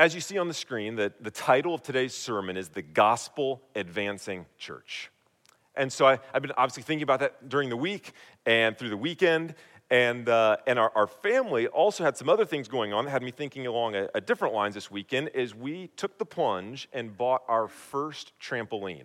as you see on the screen, the, the title of today's sermon is The Gospel Advancing Church. And so I, have been obviously thinking about that during the week and through the weekend. And, uh, and our, our, family also had some other things going on that had me thinking along a, a different lines this weekend is we took the plunge and bought our first trampoline.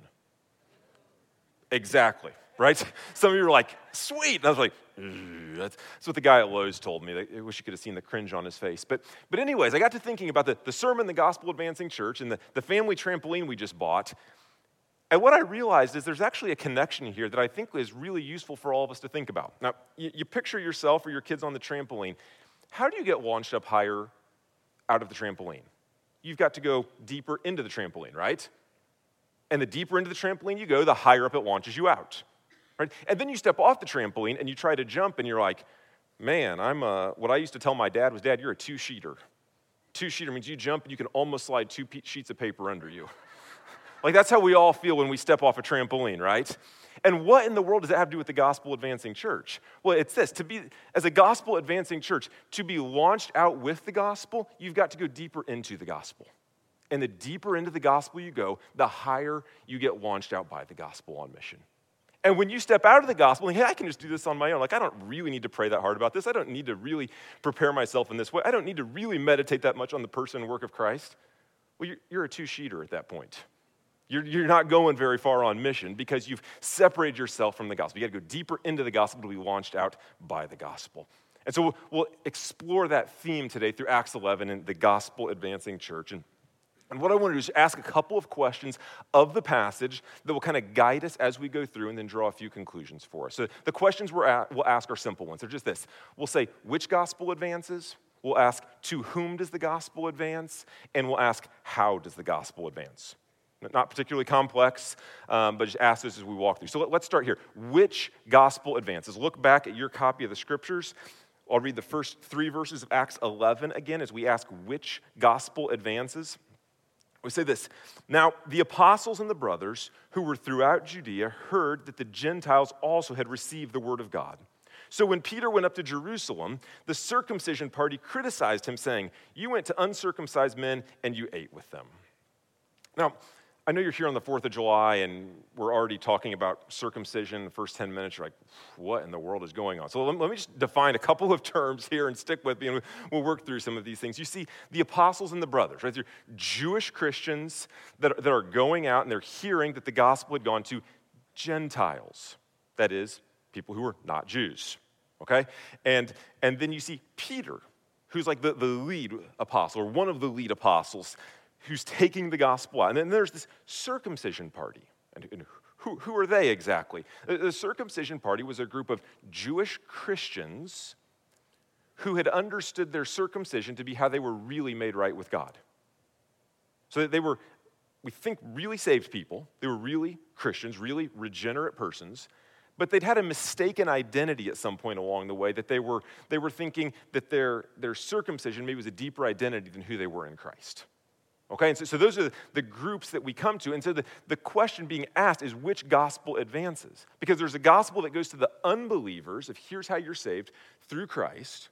Exactly, right? Some of you were like, sweet. And I was like, that's, that's, what the guy at Lowe's told me. I wish you could have seen the cringe on his face. But, but anyways, I got to thinking about the, the sermon, the gospel advancing church, and the, the family trampoline we just bought. And what I realized is there's actually a connection here that I think is really useful for all of us to think about. Now, you, you picture yourself or your kids on the trampoline. How do you get launched up higher out of the trampoline? You've got to go deeper into the trampoline, right? And the deeper into the trampoline you go, the higher up it launches you out. Right? And then you step off the trampoline and you try to jump and you're like, man, I'm a, what I used to tell my dad was, Dad, you're a two sheeter. Two sheeter means you jump and you can almost slide two sheets of paper under you. Like that's how we all feel when we step off a trampoline, right? And what in the world does that have to do with the gospel advancing church? Well, it's this to be, as a gospel advancing church, to be launched out with the gospel, you've got to go deeper into the gospel. And the deeper into the gospel you go, the higher you get launched out by the gospel on mission. And when you step out of the gospel, and hey, I can just do this on my own. Like, I don't really need to pray that hard about this. I don't need to really prepare myself in this way. I don't need to really meditate that much on the person and work of Christ. Well, you're, you're a two sheeter at that point. You're, you're not going very far on mission because you've separated yourself from the gospel. You got to go deeper into the gospel to be launched out by the gospel. And so we'll, we'll explore that theme today through Acts 11 and the gospel advancing church. And, and what I want to do is ask a couple of questions of the passage that will kind of guide us as we go through and then draw a few conclusions for us. So the questions we're at, we'll ask are simple ones. They're just this we'll say, which gospel advances? We'll ask, to whom does the gospel advance? And we'll ask, how does the gospel advance? Not particularly complex, um, but just ask this as we walk through. So let, let's start here. Which gospel advances? Look back at your copy of the scriptures. I'll read the first three verses of Acts 11 again as we ask which gospel advances. We say this Now, the apostles and the brothers who were throughout Judea heard that the Gentiles also had received the word of God. So when Peter went up to Jerusalem, the circumcision party criticized him, saying, You went to uncircumcised men and you ate with them. Now, I know you're here on the 4th of July and we're already talking about circumcision. The first 10 minutes, you're like, what in the world is going on? So let, me just define a couple of terms here and stick with me and we'll work through some of these things. You see, the apostles and the brothers, right? They're Jewish Christians that, that are going out and they're hearing that the gospel had gone to Gentiles. That is, people who were not Jews, okay? And, and then you see Peter, who's like the, the lead apostle or one of the lead apostles who's taking the gospel out. And then there's this circumcision party. And, and who, who are they exactly? The, the circumcision party was a group of Jewish Christians who had understood their circumcision to be how they were really made right with God. So that they were, we think, really saved people. They were really Christians, really regenerate persons, but they'd had a mistaken identity at some point along the way that they were, they were thinking that their, their circumcision maybe was a deeper identity than who they were in Christ. Okay, and so, so those are the groups that we come to. And so the, the question being asked is which gospel advances? Because there's a gospel that goes to the unbelievers of here's how you're saved through Christ.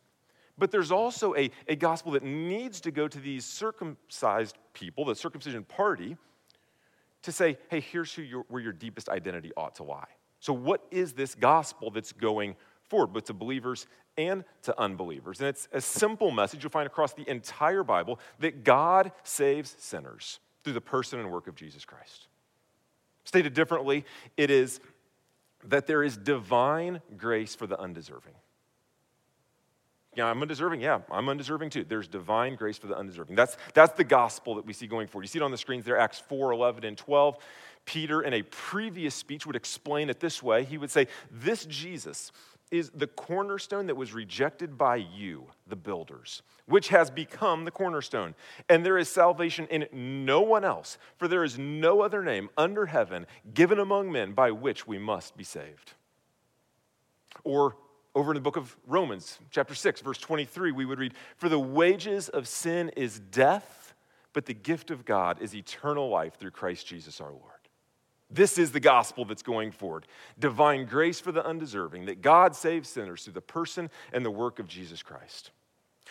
But there's also a, a gospel that needs to go to these circumcised people, the circumcision party, to say, hey, here's who where your deepest identity ought to lie. So, what is this gospel that's going forward, both to believers and to unbelievers. And it's a simple message you'll find across the entire Bible that God saves sinners through the person and work of Jesus Christ. Stated differently, it is that there is divine grace for the undeserving. Yeah, I'm undeserving. Yeah, I'm undeserving too. There's divine grace for the undeserving. That's, that's the gospel that we see going forward. You see it on the screens there, Acts 4 11 and 12. Peter, in a previous speech, would explain it this way. He would say, This Jesus, is the cornerstone that was rejected by you, the builders, which has become the cornerstone. And there is salvation in no one else, for there is no other name under heaven given among men by which we must be saved. Or over in the book of Romans, chapter 6, verse 23, we would read, For the wages of sin is death, but the gift of God is eternal life through Christ Jesus our Lord. This is the gospel that's going forward divine grace for the undeserving, that God saves sinners through the person and the work of Jesus Christ.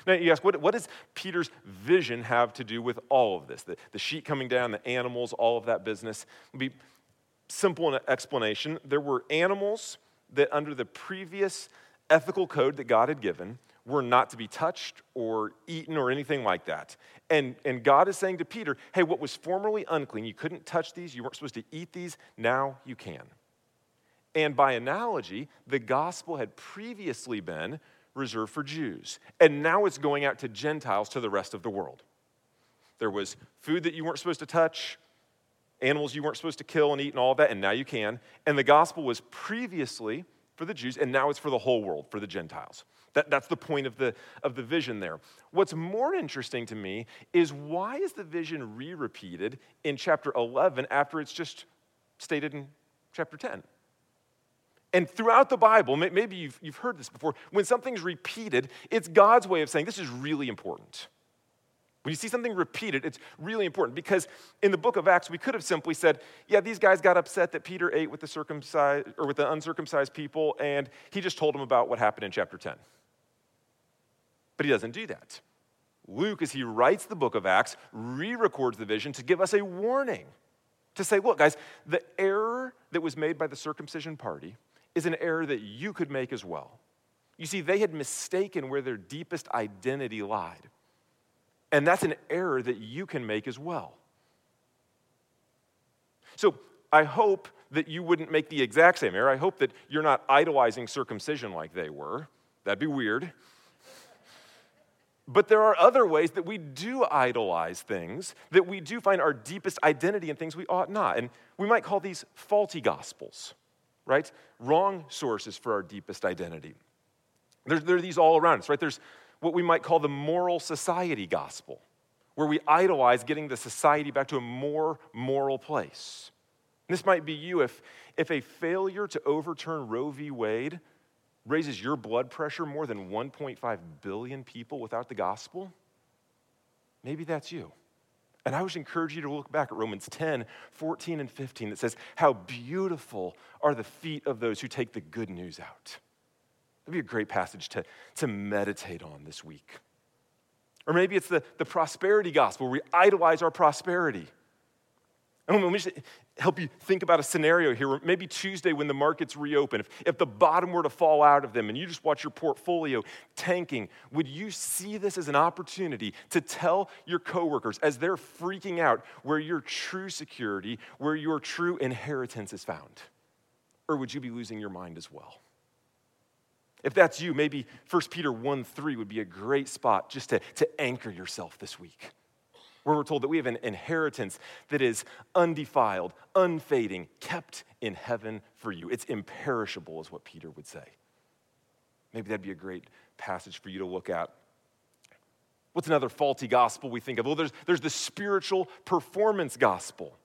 Now, you ask, what, what does Peter's vision have to do with all of this? The, the sheet coming down, the animals, all of that business? It'll be simple an explanation. There were animals that, under the previous ethical code that God had given, were not to be touched or eaten or anything like that. And, and God is saying to Peter, hey, what was formerly unclean, you couldn't touch these, you weren't supposed to eat these, now you can. And by analogy, the gospel had previously been reserved for Jews, and now it's going out to Gentiles, to the rest of the world. There was food that you weren't supposed to touch, animals you weren't supposed to kill and eat, and all that, and now you can. And the gospel was previously for the Jews, and now it's for the whole world, for the Gentiles. That, that's the point of the, of the vision there. What's more interesting to me is why is the vision re repeated in chapter 11 after it's just stated in chapter 10? And throughout the Bible, maybe you've, you've heard this before, when something's repeated, it's God's way of saying this is really important. When you see something repeated, it's really important because in the book of Acts, we could have simply said, yeah, these guys got upset that Peter ate with the circumcised or with the uncircumcised people, and he just told them about what happened in chapter 10. But he doesn't do that. Luke, as he writes the book of Acts, re records the vision to give us a warning to say, look, guys, the error that was made by the circumcision party is an error that you could make as well. You see, they had mistaken where their deepest identity lied. And that's an error that you can make as well. So I hope that you wouldn't make the exact same error. I hope that you're not idolizing circumcision like they were. That'd be weird. But there are other ways that we do idolize things, that we do find our deepest identity in things we ought not. And we might call these faulty gospels, right? Wrong sources for our deepest identity. There, there are these all around us, right? There's what we might call the moral society gospel, where we idolize getting the society back to a more moral place. this might be you if, if a failure to overturn Roe v. Wade raises your blood pressure more than 1.5 billion people without the gospel. Maybe that's you. And I would encourage you to look back at Romans 10, 14, and 15 that says, How beautiful are the feet of those who take the good news out. That'd be a great passage to, to meditate on this week. Or maybe it's the, the prosperity gospel where we idolize our prosperity. And let me just help you think about a scenario here. Maybe Tuesday when the markets reopen, if, if the bottom were to fall out of them and you just watch your portfolio tanking, would you see this as an opportunity to tell your coworkers as they're freaking out where your true security, where your true inheritance is found? Or would you be losing your mind as well? If that's you, maybe 1 Peter 1 3 would be a great spot just to, to anchor yourself this week. Where we're told that we have an inheritance that is undefiled, unfading, kept in heaven for you. It's imperishable, is what Peter would say. Maybe that'd be a great passage for you to look at. What's another faulty gospel we think of? Well, there's, there's the spiritual performance gospel,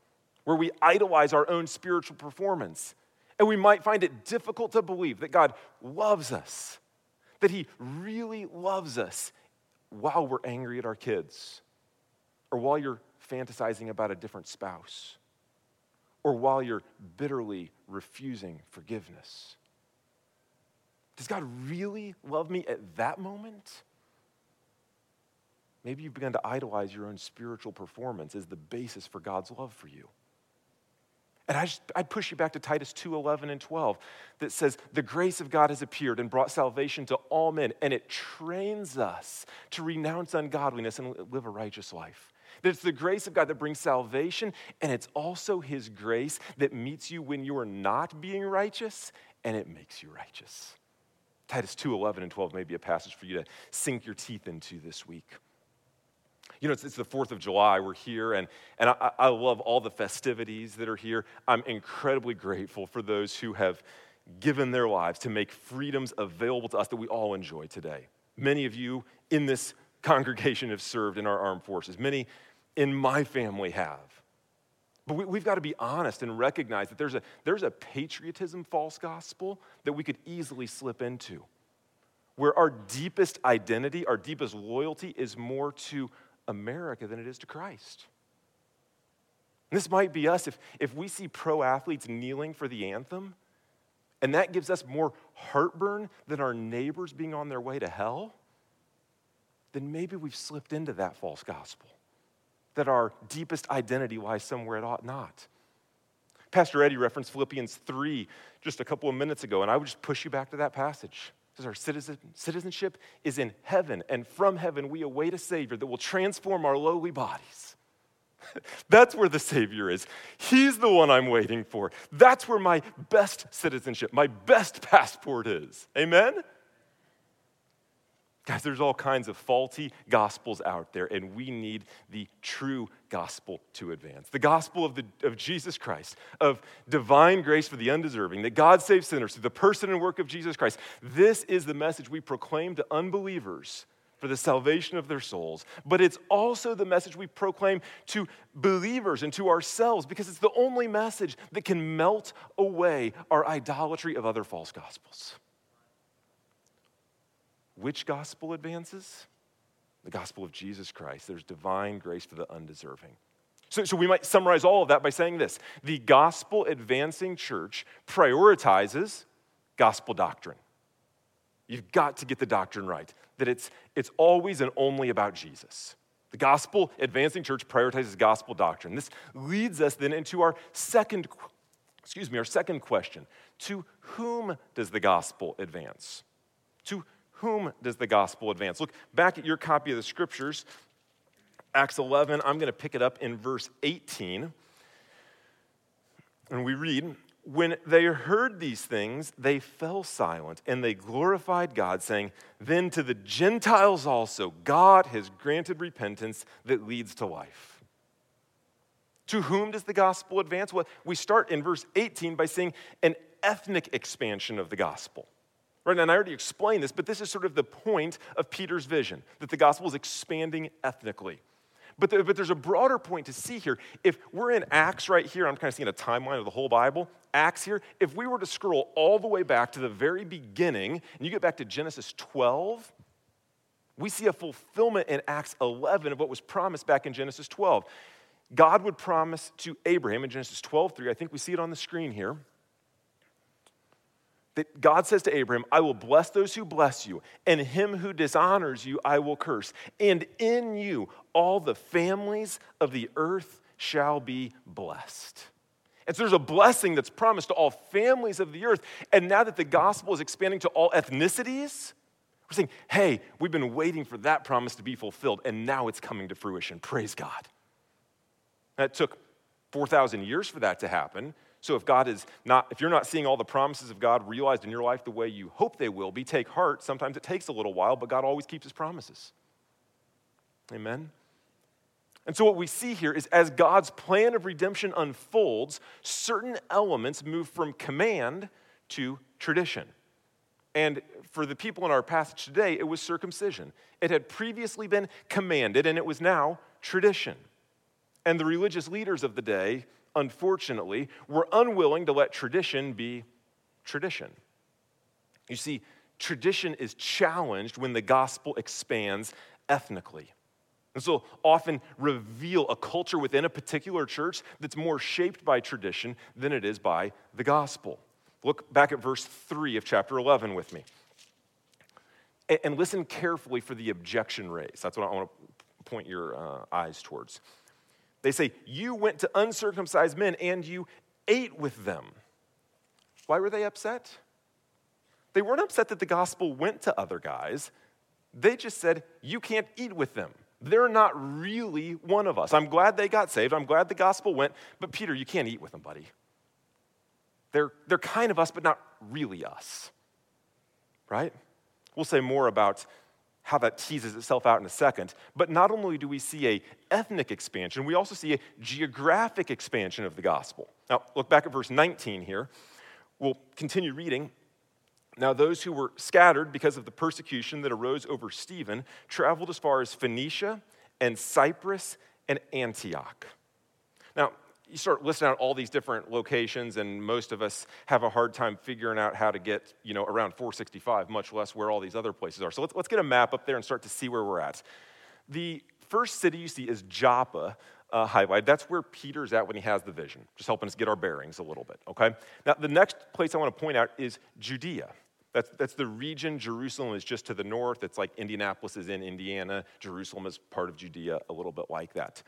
where we idolize our own spiritual performance. And we might find it difficult to believe that God loves us, that He really loves us while we're angry at our kids, or while you're fantasizing about a different spouse, or while you're bitterly refusing forgiveness. Does God really love me at that moment? Maybe you've begun to idolize your own spiritual performance as the basis for God's love for you. And I just, I'd push you back to Titus 2 11 and 12 that says, The grace of God has appeared and brought salvation to all men, and it trains us to renounce ungodliness and live a righteous life. That it's the grace of God that brings salvation, and it's also His grace that meets you when you are not being righteous, and it makes you righteous. Titus 2 11 and 12 may be a passage for you to sink your teeth into this week. You know, it's, it's, the 4th of July. We're here, and, and I, I love all the festivities that are here. I'm incredibly grateful for those who have given their lives to make freedoms available to us that we all enjoy today. Many of you in this congregation have served in our armed forces, many in my family have. But we, have got to be honest and recognize that there's a, there's a patriotism false gospel that we could easily slip into, where our deepest identity, our deepest loyalty is more to America than it is to Christ. And this might be us if, if we see pro athletes kneeling for the anthem, and that gives us more heartburn than our neighbors being on their way to hell, then maybe we've slipped into that false gospel, that our deepest identity lies somewhere it ought not. Pastor Eddie referenced Philippians 3 just a couple of minutes ago, and I would just push you back to that passage. Because our citizen, citizenship is in heaven, and from heaven we await a Savior that will transform our lowly bodies. That's where the Savior is. He's the one I'm waiting for. That's where my best citizenship, my best passport is. Amen? Guys, there's all kinds of faulty gospels out there, and we need the true gospel to advance. The gospel of, the, of Jesus Christ, of divine grace for the undeserving, that God saves sinners through the person and work of Jesus Christ. This is the message we proclaim to unbelievers for the salvation of their souls. But it's also the message we proclaim to believers and to ourselves because it's the only message that can melt away our idolatry of other false gospels. Which gospel advances? The gospel of Jesus Christ. There's divine grace for the undeserving. So, so we might summarize all of that by saying this the gospel advancing church prioritizes gospel doctrine. You've got to get the doctrine right, that it's, it's always and only about Jesus. The gospel advancing church prioritizes gospel doctrine. This leads us then into our second, excuse me, our second question. To whom does the gospel advance? To whom does the gospel advance? Look back at your copy of the scriptures, Acts 11. I'm going to pick it up in verse 18. And we read, When they heard these things, they fell silent and they glorified God, saying, Then to the Gentiles also, God has granted repentance that leads to life. To whom does the gospel advance? Well, we start in verse 18 by saying an ethnic expansion of the gospel. Right, and I already explained this, but this is sort of the point of Peter's vision that the gospel is expanding ethnically. But, the, but there's a broader point to see here. If we're in Acts right here, I'm kind of seeing a timeline of the whole Bible. Acts here, if we were to scroll all the way back to the very beginning, and you get back to Genesis 12, we see a fulfillment in Acts 11 of what was promised back in Genesis 12. God would promise to Abraham in Genesis 12, 3, I think we see it on the screen here that God says to Abraham, I will bless those who bless you, and him who dishonors you I will curse. And in you all the families of the earth shall be blessed. And so there's a blessing that's promised to all families of the earth. And now that the gospel is expanding to all ethnicities, we're saying, hey, we've been waiting for that promise to be fulfilled, and now it's coming to fruition. Praise God. That took 4,000 years for that to happen. So if God is not, if you're not seeing all the promises of God realized in your life the way you hope they will be, take heart. Sometimes it takes a little while, but God always keeps his promises. Amen. And so, what we see here is as God's plan of redemption unfolds, certain elements move from command to tradition. And for the people in our passage today, it was circumcision. It had previously been commanded, and it was now tradition. And the religious leaders of the day unfortunately, were unwilling to let tradition be tradition. You see, tradition is challenged when the gospel expands ethnically. And so often reveal a culture within a particular church that's more shaped by tradition than it is by the gospel. Look back at verse 3 of chapter 11 with me. And listen carefully for the objection raised. That's what I want to point your uh, eyes towards. They say, You went to uncircumcised men and you ate with them. Why were they upset? They weren't upset that the gospel went to other guys. They just said, You can't eat with them. They're not really one of us. I'm glad they got saved. I'm glad the gospel went, but Peter, you can't eat with them, buddy. They're, they're kind of us, but not really us. Right? We'll say more about how that teases itself out in a second. But not only do we see a ethnic expansion, we also see a geographic expansion of the gospel. Now, look back at verse 19 here. We'll continue reading. Now, those who were scattered because of the persecution that arose over Stephen traveled as far as Phoenicia and Cyprus and Antioch. Now, you start listing out all these different locations, and most of us have a hard time figuring out how to get, you know, around 465, much less where all these other places are. So let's, let's get a map up there and start to see where we're at. The first city you see is Joppa, uh, highlighted. That's where Peter's at when he has the vision, just helping us get our bearings a little bit, okay? Now, the next place I want to point out is Judea. That's, that's the region. Jerusalem is just to the north. It's like Indianapolis is in Indiana. Jerusalem is part of Judea, a little bit like that.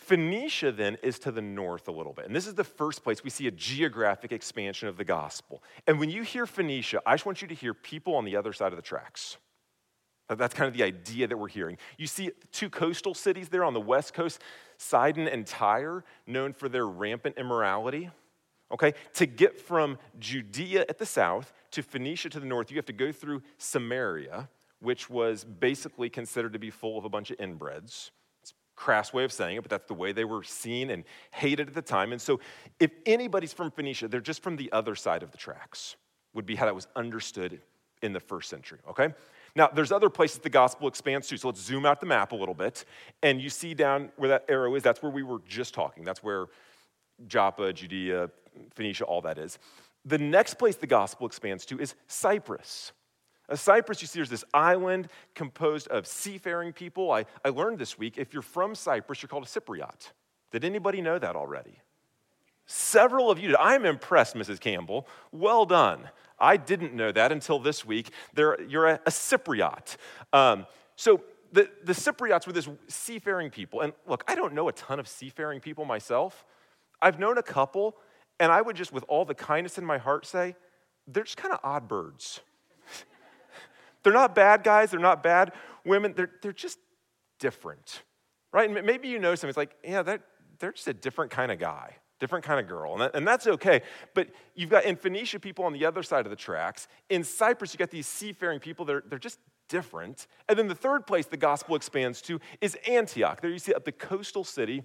Phoenicia then is to the north a little bit. And this is the first place we see a geographic expansion of the gospel. And when you hear Phoenicia, I just want you to hear people on the other side of the tracks. That's kind of the idea that we're hearing. You see two coastal cities there on the west coast, Sidon and Tyre, known for their rampant immorality. Okay, to get from Judea at the south to Phoenicia to the north, you have to go through Samaria, which was basically considered to be full of a bunch of inbreds. Crass way of saying it, but that's the way they were seen and hated at the time. And so, if anybody's from Phoenicia, they're just from the other side of the tracks, would be how that was understood in the first century, okay? Now, there's other places the gospel expands to, so let's zoom out the map a little bit. And you see down where that arrow is, that's where we were just talking. That's where Joppa, Judea, Phoenicia, all that is. The next place the gospel expands to is Cyprus. A Cyprus, you see, there's this island composed of seafaring people. I, I learned this week if you're from Cyprus, you're called a Cypriot. Did anybody know that already? Several of you did. I'm impressed, Mrs. Campbell. Well done. I didn't know that until this week. They're, you're a, a Cypriot. Um, so the, the Cypriots were this seafaring people. And look, I don't know a ton of seafaring people myself. I've known a couple, and I would just, with all the kindness in my heart, say, they're just kind of odd birds. They're not bad guys, they're not bad women, they're, they're just different, right? And maybe you know something, it's like, yeah, they're, they're just a different kind of guy different kind of girl, and, that, and that's okay. But you've got in Phoenicia people on the other side of the tracks. In Cyprus, you got these seafaring people, they're, they're just different. And then the third place the gospel expands to is Antioch. There you see up the coastal city.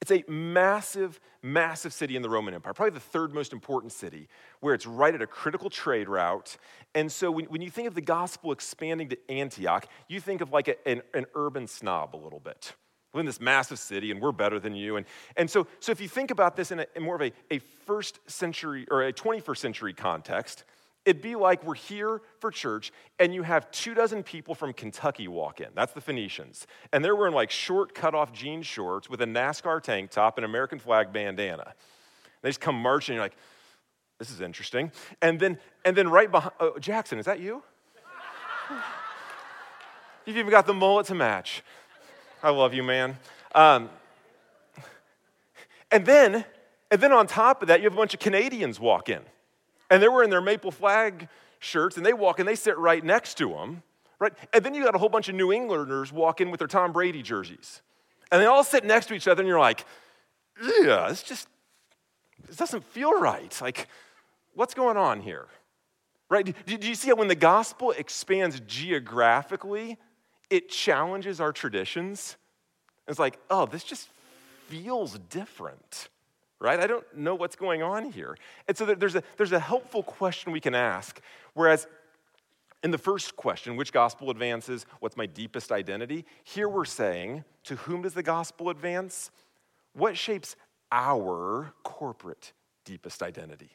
It's a massive, massive city in the Roman Empire, probably the third most important city, where it's right at a critical trade route. And so when, when you think of the gospel expanding to Antioch, you think of like a, an, an urban snob a little bit we're in this massive city and we're better than you. And, and so, so if you think about this in, a, in more of a, a first century or a 21st century context, it'd be like we're here for church and you have two dozen people from Kentucky walk in. That's the Phoenicians. And they're wearing like short cut off jean shorts with a NASCAR tank top and American flag bandana. They just come marching, you're like, this is interesting. And then, and then right behind, oh, Jackson, is that you? You've even got the mullet to match. I love you, man. Um, and then, and then on top of that, you have a bunch of Canadians walk in. And they're wearing their maple flag shirts, and they walk and they sit right next to them, right? And then you got a whole bunch of New Englanders walk in with their Tom Brady jerseys. And they all sit next to each other, and you're like, yeah, it's just, this doesn't feel right. Like, what's going on here? Right? Do, do you see how when the gospel expands geographically, it challenges our traditions. It's like, oh, this just feels different, right? I don't know what's going on here. And so there's a, there's a helpful question we can ask. Whereas in the first question, which gospel advances? What's my deepest identity? Here we're saying, to whom does the gospel advance? What shapes our corporate deepest identity?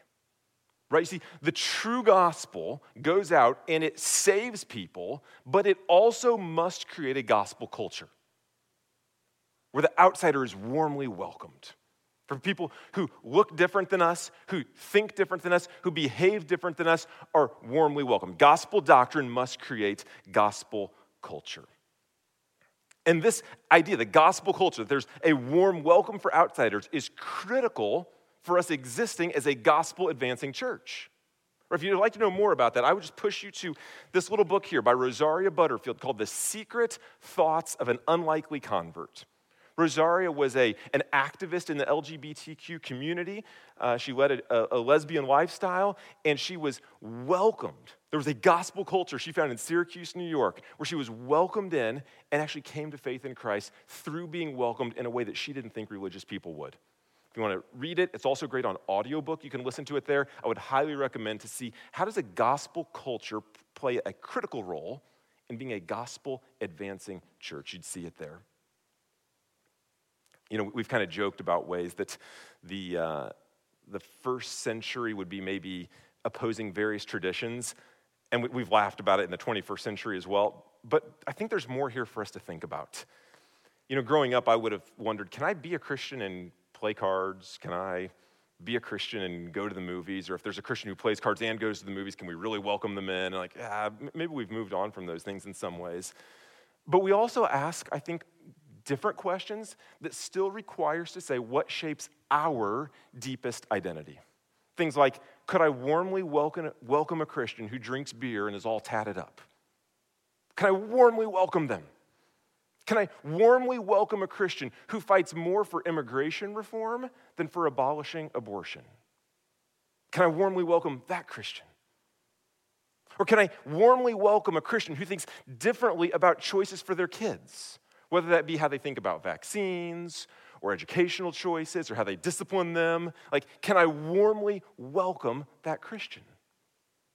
Right? You see, the true gospel goes out and it saves people, but it also must create a gospel culture where the outsider is warmly welcomed. For people who look different than us, who think different than us, who behave different than us, are warmly welcome. Gospel doctrine must create gospel culture. And this idea, the gospel culture, that there's a warm welcome for outsiders, is critical for us existing as a gospel advancing church. Or if you'd like to know more about that, I would just push you to this little book here by Rosaria Butterfield called The Secret Thoughts of an Unlikely Convert. Rosaria was a, an activist in the LGBTQ community. Uh, she led a, a, lesbian lifestyle, and she was welcomed. There was a gospel culture she found in Syracuse, New York, where she was welcomed in and actually came to faith in Christ through being welcomed in a way that she didn't think religious people would. If you want to read it, it's also great on audiobook. You can listen to it there. I would highly recommend to see how does a gospel culture play a critical role in being a gospel advancing church. You'd see it there. You know, we've kind of joked about ways that the, uh, the first century would be maybe opposing various traditions, and we've laughed about it in the 21st century as well. But I think there's more here for us to think about. You know, growing up, I would have wondered can I be a Christian and play cards? Can I be a Christian and go to the movies? Or if there's a Christian who plays cards and goes to the movies, can we really welcome them in? And like, yeah, maybe we've moved on from those things in some ways. But we also ask, I think, different questions that still requires to say what shapes our deepest identity. Things like, could I warmly welcome, welcome a Christian who drinks beer and is all tatted up? Can I warmly welcome them? Can I warmly welcome a Christian who fights more for immigration reform than for abolishing abortion? Can I warmly welcome that Christian? Or can I warmly welcome a Christian who thinks differently about choices for their kids, whether that be how they think about vaccines or educational choices or how they discipline them? Like, can I warmly welcome that Christian?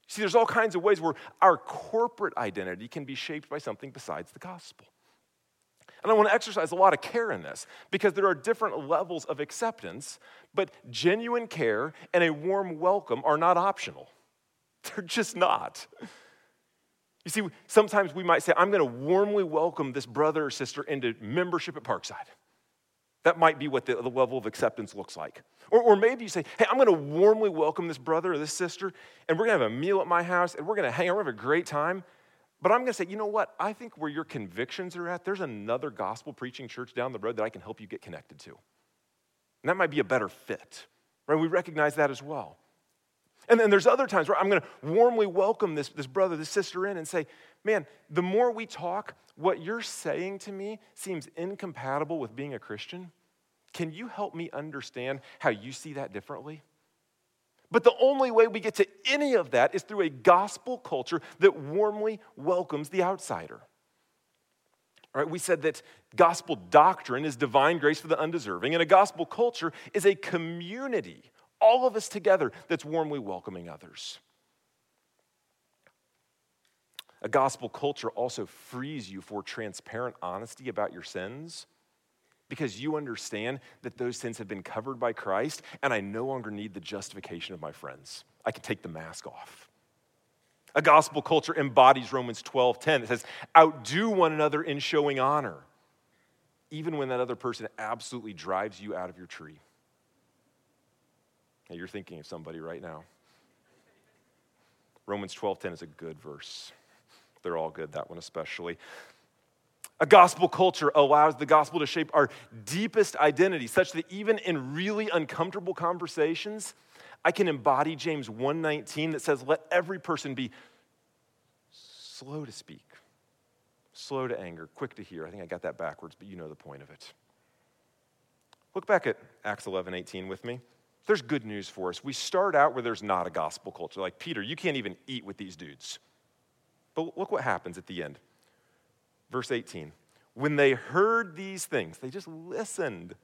See, there's all kinds of ways where our corporate identity can be shaped by something besides the gospel. And I want to exercise a lot of care in this because there are different levels of acceptance, but genuine care and a warm welcome are not optional. They're just not. You see, sometimes we might say, I'm going to warmly welcome this brother or sister into membership at Parkside. That might be what the, the level of acceptance looks like. Or, or maybe you say, hey, I'm going to warmly welcome this brother or this sister, and we're going to have a meal at my house, and we're going to hang out, we're going to have a great time. But I'm going to say, you know what? I think where your convictions are at, there's another gospel preaching church down the road that I can help you get connected to. And that might be a better fit, right? We recognize that as well. And then there's other times where I'm going to warmly welcome this, this brother, this sister in and say, man, the more we talk, what you're saying to me seems incompatible with being a Christian. Can you help me understand how you see that differently? But the only way we get to any of that is through a gospel culture that warmly welcomes the outsider. All right, we said that gospel doctrine is divine grace for the undeserving, and a gospel culture is a community, all of us together, that's warmly welcoming others. A gospel culture also frees you for transparent honesty about your sins because you understand that those sins have been covered by Christ, and I no longer need the justification of my friends. I can take the mask off. A gospel culture embodies Romans 12 10. It says, outdo one another in showing honor, even when that other person absolutely drives you out of your tree. Now, you're thinking of somebody right now. Romans 12:10 is a good verse. They're all good, that one especially. A gospel culture allows the gospel to shape our deepest identity, such that even in really uncomfortable conversations, I can embody James 1:19 that says, "Let every person be slow to speak, slow to anger, quick to hear." I think I got that backwards, but you know the point of it. Look back at Acts 11:18 with me. There's good news for us. We start out where there's not a gospel culture. Like Peter, you can't even eat with these dudes. But look what happens at the end. Verse 18 When they heard these things, they just listened.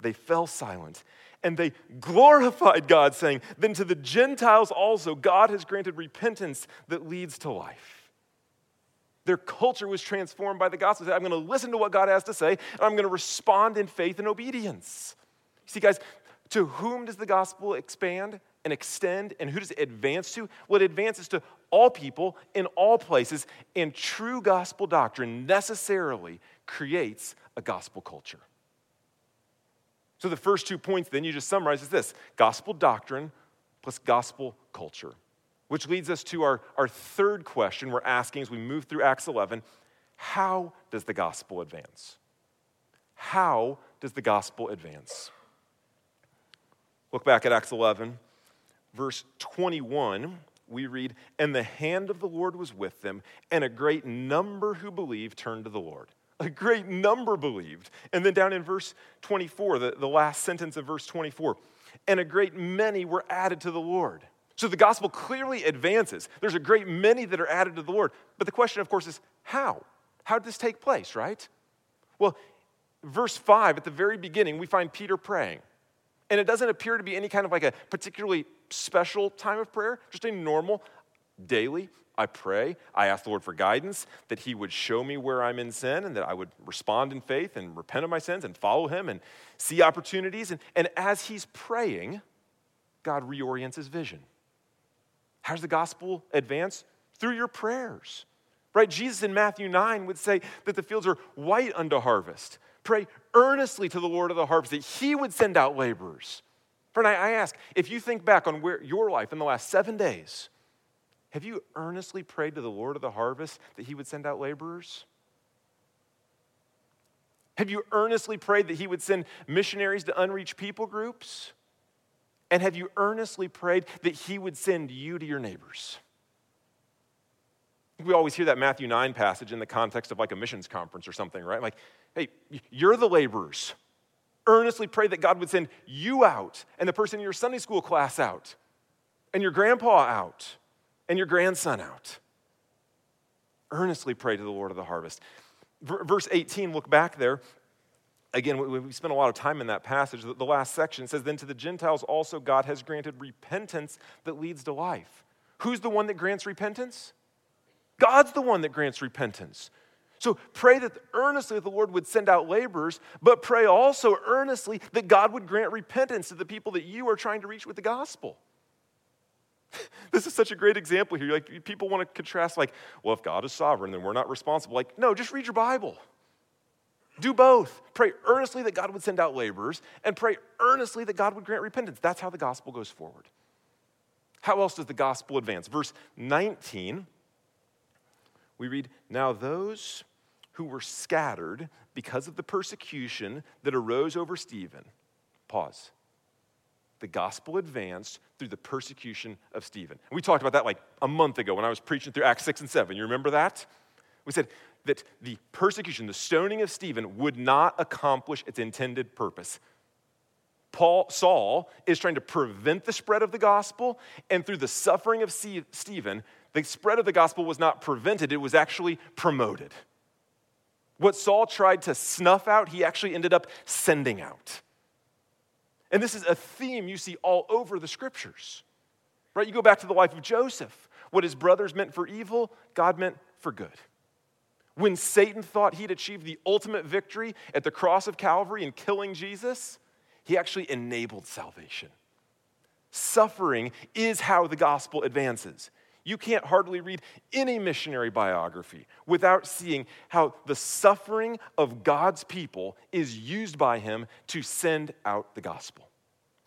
They fell silent and they glorified God, saying, Then to the Gentiles also, God has granted repentance that leads to life. Their culture was transformed by the gospel. I'm going to listen to what God has to say, and I'm going to respond in faith and obedience. See, guys, to whom does the gospel expand and extend, and who does it advance to? Well, it advances to all people in all places, and true gospel doctrine necessarily creates a gospel culture. So the first two points, then, you just summarize is this gospel doctrine plus gospel culture, which leads us to our, our third question we're asking as we move through Acts 11 how does the gospel advance? How does the gospel advance? Look back at Acts 11, verse 21 we read, And the hand of the Lord was with them, and a great number who believed turned to the Lord. A great number believed. And then down in verse 24, the, the last sentence of verse 24, and a great many were added to the Lord. So the gospel clearly advances. There's a great many that are added to the Lord. But the question, of course, is how? How did this take place, right? Well, verse 5, at the very beginning, we find Peter praying. And it doesn't appear to be any kind of like a particularly special time of prayer, just a normal daily. I pray. I ask the Lord for guidance, that He would show me where I'm in sin and that I would respond in faith and repent of my sins and follow Him and see opportunities. And, and as He's praying, God reorients His vision. How does the gospel advance? Through your prayers. Right? Jesus in Matthew 9 would say that the fields are white unto harvest. Pray earnestly to the Lord of the harvest that He would send out laborers. Friend, I, I ask, if you think back on where your life in the last seven days, have you earnestly prayed to the Lord of the harvest that he would send out laborers? Have you earnestly prayed that he would send missionaries to unreached people groups? And have you earnestly prayed that he would send you to your neighbors? We always hear that Matthew 9 passage in the context of like a missions conference or something, right? Like, hey, you're the laborers. Earnestly pray that God would send you out and the person in your Sunday school class out and your grandpa out and your grandson out. Earnestly pray to the Lord of the harvest. Verse 18, look back there. Again, we spent a lot of time in that passage. The last section says, Then to the Gentiles also God has granted repentance that leads to life. Who's the one that grants repentance? God's the one that grants repentance. So pray that earnestly the Lord would send out laborers, but pray also earnestly that God would grant repentance to the people that you are trying to reach with the gospel. this is such a great example here. Like people want to contrast, like, well, if God is sovereign, then we're not responsible. Like, no, just read your Bible. Do both. Pray earnestly that God would send out laborers, and pray earnestly that God would grant repentance. That's how the gospel goes forward. How else does the gospel advance? Verse 19 we read, Now those who were scattered because of the persecution that arose over Stephen, pause. The gospel advanced through the persecution of Stephen. We talked about that like a month ago when I was preaching through Acts 6 and 7. You remember that? We said that the persecution, the stoning of Stephen, would not accomplish its intended purpose. Paul, Saul is trying to prevent the spread of the gospel, and through the suffering of Stephen, the spread of the gospel was not prevented, it was actually promoted. What Saul tried to snuff out, he actually ended up sending out. And this is a theme you see all over the scriptures. Right? You go back to the life of Joseph. What his brothers meant for evil, God meant for good. When Satan thought he'd achieved the ultimate victory at the cross of Calvary in killing Jesus, he actually enabled salvation. Suffering is how the gospel advances. You can't hardly read any missionary biography without seeing how the suffering of God's people is used by him to send out the gospel.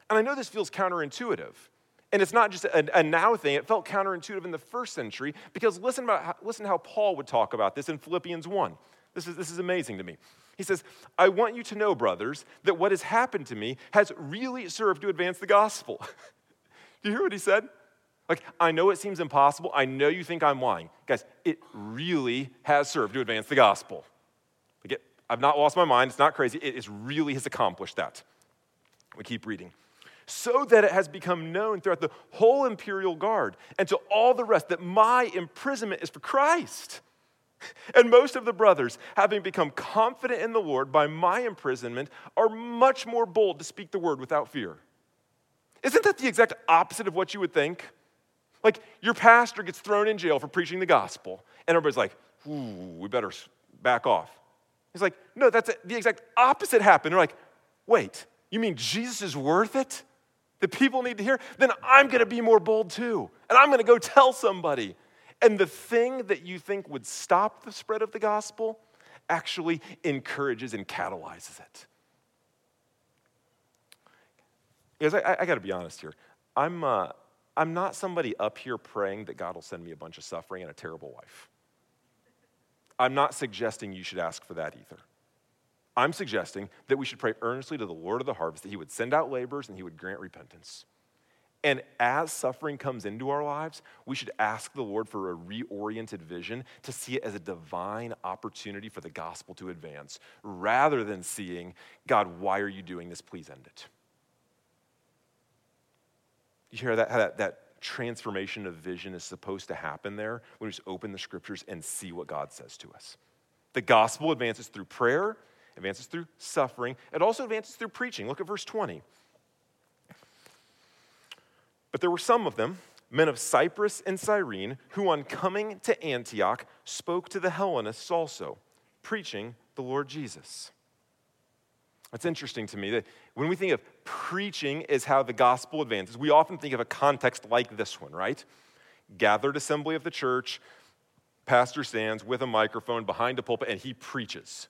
And I know this feels counterintuitive. And it's not just a, a, now thing, it felt counterintuitive in the first century because listen, about, listen how Paul would talk about this in Philippians 1. This is, this is amazing to me. He says, I want you to know, brothers, that what has happened to me has really served to advance the gospel. Do you hear what he said? Like, I know it seems impossible. I know you think I'm lying. Guys, it really has served to advance the gospel. Like it, I've not lost my mind. It's not crazy. It is really has accomplished that. We keep reading. So that it has become known throughout the whole imperial guard and to all the rest that my imprisonment is for Christ. And most of the brothers, having become confident in the Lord by my imprisonment, are much more bold to speak the word without fear. Isn't that the exact opposite of what you would think? Like your pastor gets thrown in jail for preaching the gospel, and everybody's like, ooh, we better back off. He's like, no, that's the exact opposite happened. They're like, wait, you mean Jesus is worth it? The people need to hear? Then I'm to be more bold too. And I'm to go tell somebody. And the thing that you think would stop the spread of the gospel actually encourages and catalyzes it. Because I, I, I got to be honest here. I'm, uh, I'm not somebody up here praying that God will send me a bunch of suffering and a terrible wife. I'm not suggesting you should ask for that either. I'm suggesting that we should pray earnestly to the Lord of the harvest that He would send out laborers and He would grant repentance. And as suffering comes into our lives, we should ask the Lord for a reoriented vision to see it as a divine opportunity for the gospel to advance, rather than seeing, God, why are you doing this? Please end it. You hear that, how that, that transformation of vision is supposed to happen there when we just open the scriptures and see what God says to us. The gospel advances through prayer, advances through suffering, it also advances through preaching. Look at verse 20. But there were some of them, men of Cyprus and Cyrene, who on coming to Antioch spoke to the Hellenists also, preaching the Lord Jesus. It's interesting to me that when we think of preaching is how the gospel advances, we often think of a context like this one, right? Gathered assembly of the church, pastor stands with a microphone behind a pulpit and he preaches.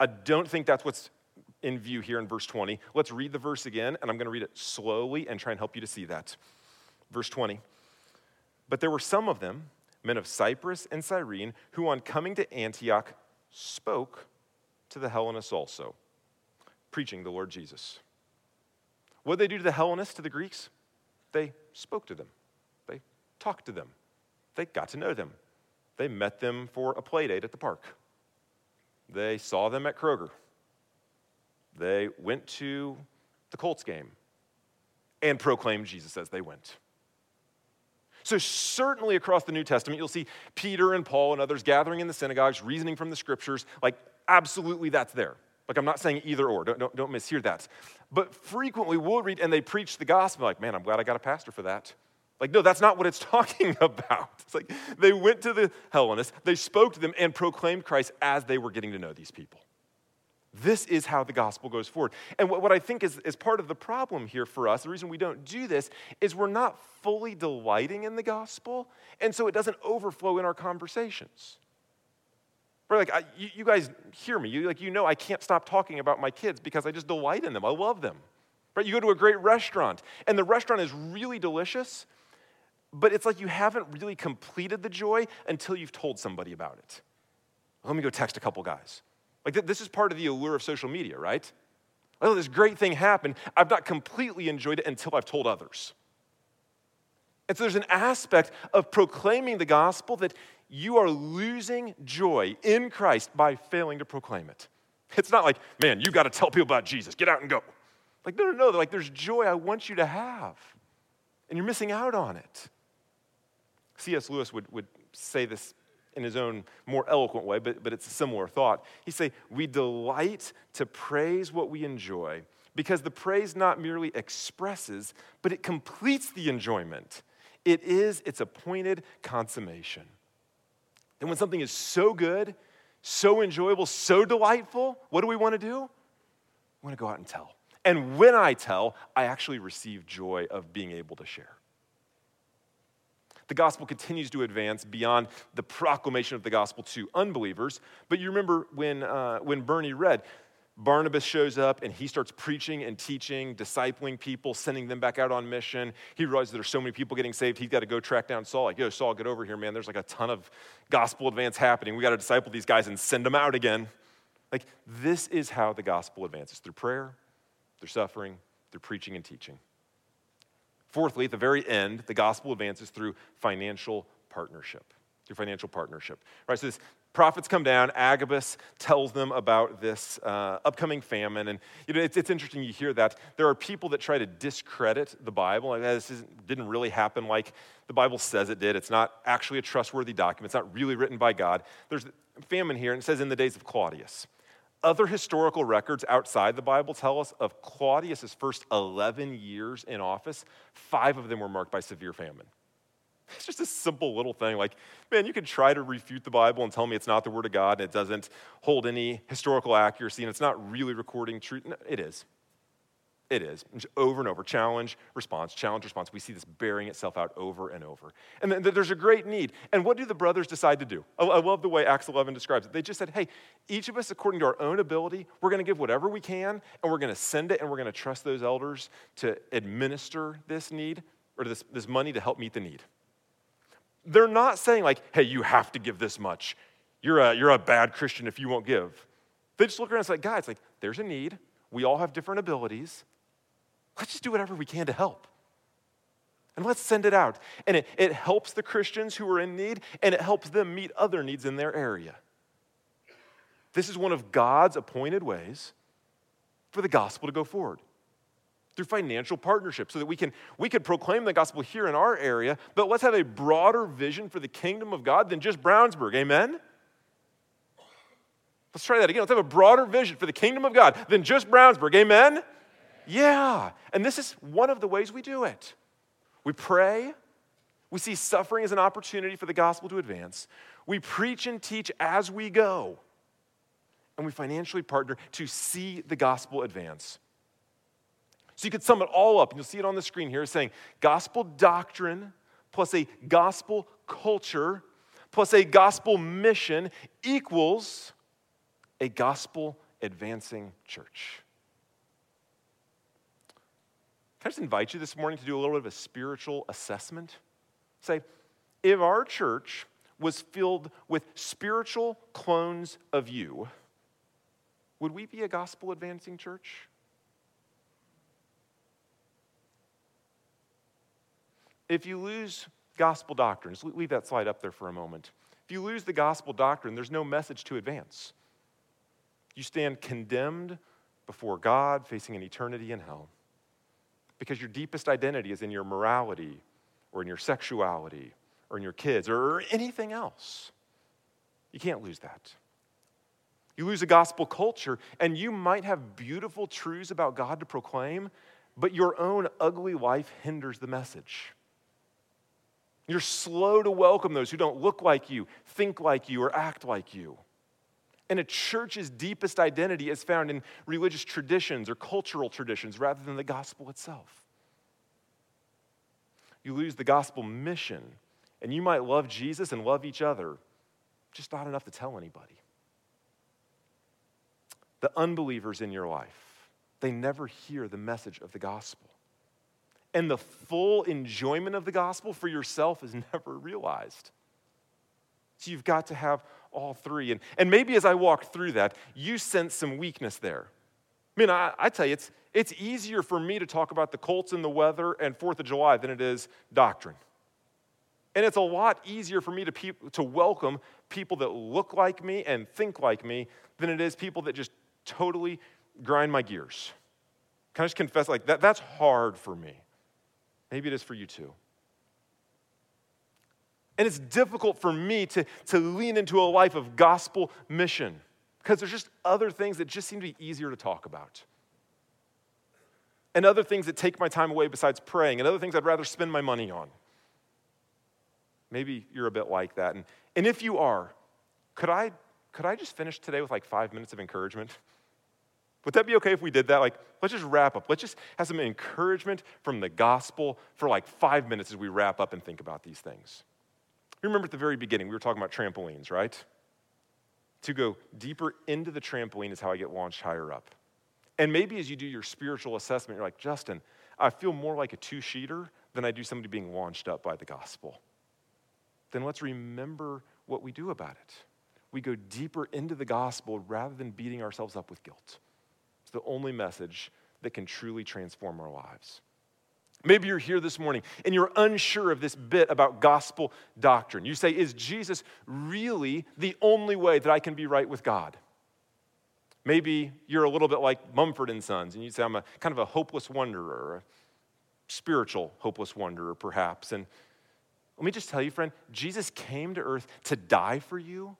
I don't think that's what's in view here in verse 20. Let's read the verse again, and I'm going to read it slowly and try and help you to see that. Verse 20. But there were some of them, men of Cyprus and Cyrene, who on coming to Antioch spoke to the Hellenists also, preaching the Lord Jesus. What did they do to the Hellenists, to the Greeks? They spoke to them, they talked to them, they got to know them, they met them for a play date at the park, they saw them at Kroger, they went to the Colts game and proclaimed Jesus as they went. So, certainly across the New Testament, you'll see Peter and Paul and others gathering in the synagogues, reasoning from the scriptures. Like, absolutely, that's there. Like, I'm not saying either or, don't, don't, don't mishear that. But frequently we'll read and they preach the gospel, like, man, I'm glad I got a pastor for that. Like, no, that's not what it's talking about. It's like they went to the Hellenists, they spoke to them, and proclaimed Christ as they were getting to know these people. This is how the gospel goes forward. And what, what I think is, is part of the problem here for us, the reason we don't do this, is we're not fully delighting in the gospel, and so it doesn't overflow in our conversations. We're like, I, you, you, guys hear me. You, like, you know I can't stop talking about my kids because I just delight in them. I love them. Right? You go to a great restaurant, and the restaurant is really delicious, but it's like you haven't really completed the joy until you've told somebody about it. Let me go text a couple guys. Like, this is part of the allure of social media, right? Oh, this great thing happened. I've not completely enjoyed it until I've told others. And so there's an aspect of proclaiming the gospel that you are losing joy in Christ by failing to proclaim it. It's not like, man, you got to tell people about Jesus. Get out and go. Like, no, no, no. Like, there's joy I want you to have, and you're missing out on it. C.S. Lewis would, would say this in his own more eloquent way, but, but it's a similar thought. He'd say, We delight to praise what we enjoy because the praise not merely expresses, but it completes the enjoyment. It is its appointed consummation. And when something is so good, so enjoyable, so delightful, what do we want to do? We want to go out and tell. And when I tell, I actually receive joy of being able to share the gospel continues to advance beyond the proclamation of the gospel to unbelievers. But you remember when, uh, when Bernie read, Barnabas shows up and he starts preaching and teaching, discipling people, sending them back out on mission. He realizes there's so many people getting saved, he's got to go track down Saul. Like, yo, Saul, get over here, man. There's like a ton of gospel advance happening. We got to disciple these guys and send them out again. Like, this is how the gospel advances through prayer, through suffering, through preaching and teaching. Fourthly, at the very end, the gospel advances through financial partnership. Through financial partnership. Right? So this prophets come down. Agabus tells them about this uh, upcoming famine, and you know it's, it's, interesting you hear that. There are people that try to discredit the Bible. Like, this didn't really happen like the Bible says it did. It's not actually a trustworthy document. It's not really written by God. There's famine here, and it says in the days of Claudius. Other historical records outside the Bible tell us of Claudius's first 11 years in office, five of them were marked by severe famine. It's just a simple little thing like, man, you could try to refute the Bible and tell me it's not the Word of God and it doesn't hold any historical accuracy and it's not really recording truth. No, it is. It is. Over and over. Challenge, response, challenge, response. We see this bearing itself out over and over. And then there's a great need. And what do the brothers decide to do? I love the way Acts 11 describes it. They just said, hey, each of us, according to our own ability, we're going to give whatever we can, and we're going to send it, and we're going to trust those elders to administer this need or this, this money to help meet the need. They're not saying, like, hey, you have to give this much. You're a, you're a bad Christian if you won't give. They just look around and say, guys, like, there's a need. We all have different abilities. Let's just do whatever we can to help. And let's send it out. And it, it helps the Christians who are in need, and it helps them meet other needs in their area. This is one of God's appointed ways for the gospel to go forward through financial partnership so that we can we can proclaim the gospel here in our area but let's have a broader vision for the kingdom of god than just brownsburg amen let's try that again let's have a broader vision for the kingdom of god than just brownsburg amen yeah. And this is one of the ways we do it. We pray. We see suffering as an opportunity for the gospel to advance. We preach and teach as we go. And we financially partner to see the gospel advance. So you could sum it all up, and you'll see it on the screen here saying gospel doctrine plus a gospel culture plus a gospel mission equals a gospel advancing church. Can I just invite you this morning to do a little bit of a spiritual assessment? Say, if our church was filled with spiritual clones of you, would we be a gospel advancing church? If you lose gospel doctrines, leave that slide up there for a moment. If you lose the gospel doctrine, there's no message to advance. You stand condemned before God, facing an eternity in hell. Because your deepest identity is in your morality, or in your sexuality, or in your kids, or anything else. You can't lose that. You lose a gospel culture, and you might have beautiful truths about God to proclaim, but your own ugly life hinders the message. You're slow to welcome those who don't look like you, think like you, or act like you. And a church's deepest identity is found in religious traditions or cultural traditions rather than the gospel itself. You lose the gospel mission, and you might love Jesus and love each other, just not enough to tell anybody. The unbelievers in your life, they never hear the message of the gospel and the full enjoyment of the gospel for yourself is never realized. So you've got to have all three. And, and maybe as I walk through that, you sense some weakness there. I mean, I, I tell you, it's, it's easier for me to talk about the Colts and the weather and Fourth of July than it is doctrine. And it's a lot easier for me to, to welcome people that look like me and think like me than it is people that just totally grind my gears. Can I just confess, like, that, that's hard for me. Maybe it is for you too. And it's difficult for me to, to lean into a life of gospel mission because there's just other things that just seem to be easier to talk about. And other things that take my time away besides praying, and other things I'd rather spend my money on. Maybe you're a bit like that. And, and if you are, could I, could I just finish today with like five minutes of encouragement? Would that be okay if we did that? Like, let's just wrap up. Let's just have some encouragement from the gospel for like five minutes as we wrap up and think about these things. You remember at the very beginning, we were talking about trampolines, right? To go deeper into the trampoline is how I get launched higher up. And maybe as you do your spiritual assessment, you're like, Justin, I feel more like a two sheeter than I do somebody being launched up by the gospel. Then let's remember what we do about it. We go deeper into the gospel rather than beating ourselves up with guilt. It's the only message that can truly transform our lives. Maybe you're here this morning and you're unsure of this bit about gospel doctrine. You say, Is Jesus really the only way that I can be right with God? Maybe you're a little bit like Mumford and Sons, and you say, I'm a kind of a hopeless wanderer, a spiritual hopeless wanderer, perhaps. And let me just tell you, friend, Jesus came to earth to die for you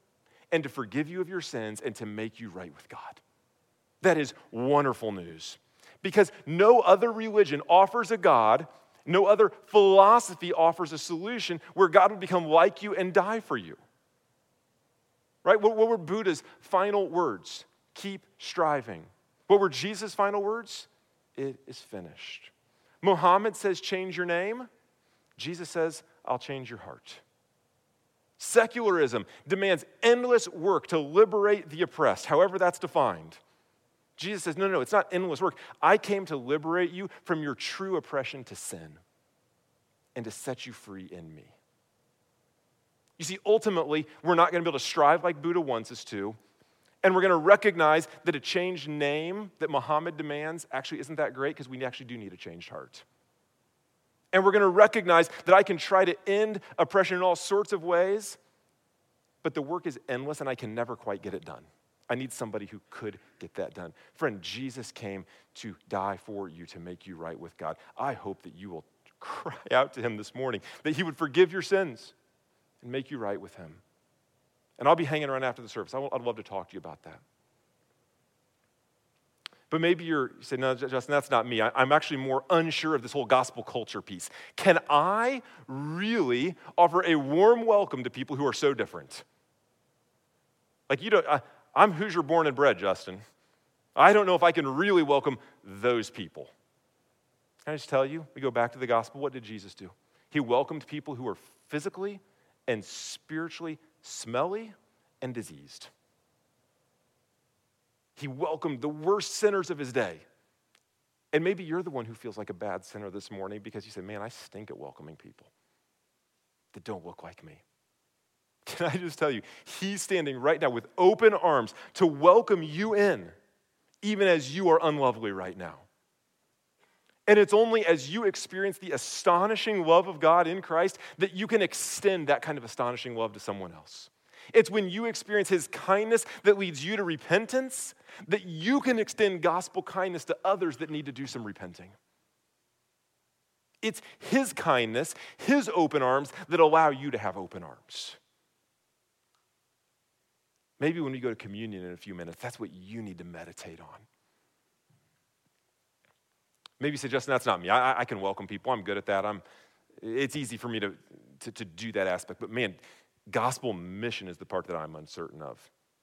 and to forgive you of your sins and to make you right with God. That is wonderful news. Because no other religion offers a God, no other philosophy offers a solution where God would become like you and die for you. Right? What, were Buddha's final words? Keep striving. What were Jesus' final words? It is finished. Muhammad says, change your name. Jesus says, I'll change your heart. Secularism demands endless work to liberate the oppressed, however that's defined. Jesus says, No, no, it's not endless work. I came to liberate you from your true oppression to sin and to set you free in me. You see, ultimately, we're not going to be able to strive like Buddha wants us to. And we're going to recognize that a changed name that Muhammad demands actually isn't that great because we actually do need a changed heart. And we're going to recognize that I can try to end oppression in all sorts of ways, but the work is endless and I can never quite get it done. I need somebody who could get that done. Friend, Jesus came to die for you, to make you right with God. I hope that you will cry out to him this morning, that he would forgive your sins and make you right with him. And I'll be hanging around after the service. I'd love to talk to you about that. But maybe you're you say, no, Justin, that's not me. I, am actually more unsure of this whole gospel culture piece. Can I really offer a warm welcome to people who are so different? Like, you don't, I, I'm Hoosier born and bred, Justin. I don't know if I can really welcome those people. Can I just tell you? We go back to the gospel. What did Jesus do? He welcomed people who were physically and spiritually smelly and diseased. He welcomed the worst sinners of his day And maybe you're the one who feels like a bad sinner this morning because you say, Man, I stink at welcoming people that don't look like me. Can I just tell you, He's standing right now with open arms to welcome you in, even as you are unlovely right now. And it's only as you experience the astonishing love of God in Christ that you can extend that kind of astonishing love to someone else. It's when you experience His kindness that leads you to repentance that you can extend gospel kindness to others that need to do some repenting. It's His kindness, His open arms that allow you to have open arms. Maybe when we go to communion in a few minutes, that's what you need to meditate on. Maybe you say, Justin, that's not me. I, I can welcome people. I'm good at that. I'm, it's easy for me to, to, to do that aspect. But man, gospel mission is the part that I'm uncertain of.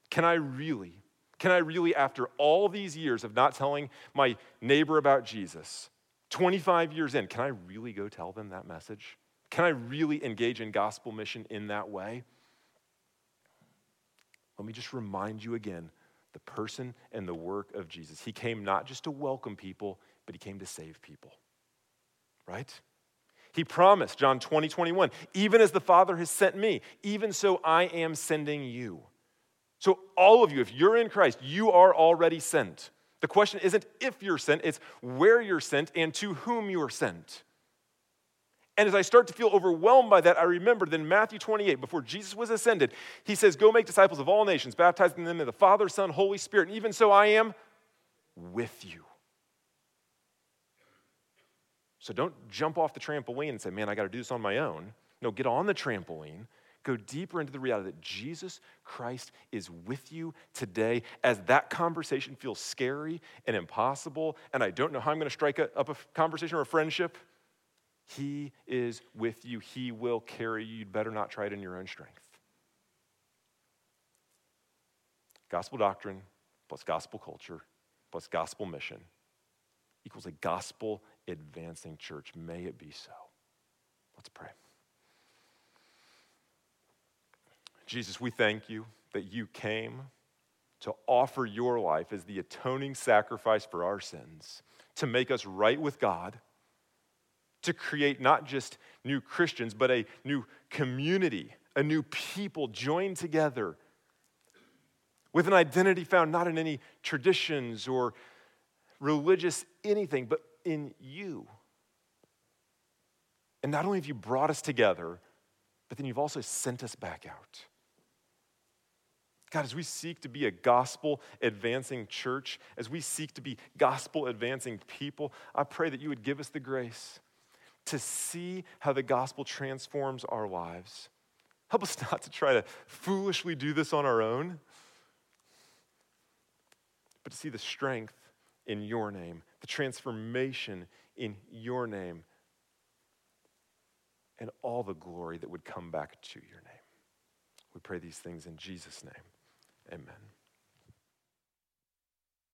Can I really, can I really, after all these years of not telling my neighbor about Jesus, 25 years in, can I really go tell them that message? Can I really engage in gospel mission in that way? Let me just remind you again the person and the work of Jesus. He came not just to welcome people, but he came to save people. Right? He promised, John 20, 21, even as the Father has sent me, even so I am sending you. So, all of you, if you're in Christ, you are already sent. The question isn't if you're sent, it's where you're sent and to whom you are sent. And as I start to feel overwhelmed by that, I remember that in Matthew 28, before Jesus was ascended, he says, Go make disciples of all nations, baptizing them in the Father, Son, Holy Spirit. And even so, I am with you. So don't jump off the trampoline and say, Man, I got to do this on my own. No, get on the trampoline. Go deeper into the reality that Jesus Christ is with you today as that conversation feels scary and impossible, and I don't know how I'm going to strike up a conversation or a friendship. He is with you. He will carry you. You'd better not try it in your own strength. Gospel doctrine plus gospel culture plus gospel mission equals a gospel advancing church. May it be so. Let's pray. Jesus, we thank you that you came to offer your life as the atoning sacrifice for our sins, to make us right with God to create not just new Christians, but a new community, a new people joined together with an identity found not in any traditions or religious anything, but in you. And not only have you brought us together, but then you've also sent us back out. God, as we seek to be a gospel advancing church, as we seek to be gospel advancing people, I pray that you would give us the grace to see how the gospel transforms our lives. Help us not to try to foolishly do this on our own, but to see the strength in your name, the transformation in your name, and all the glory that would come back to your name. We pray these things in Jesus' name. Amen.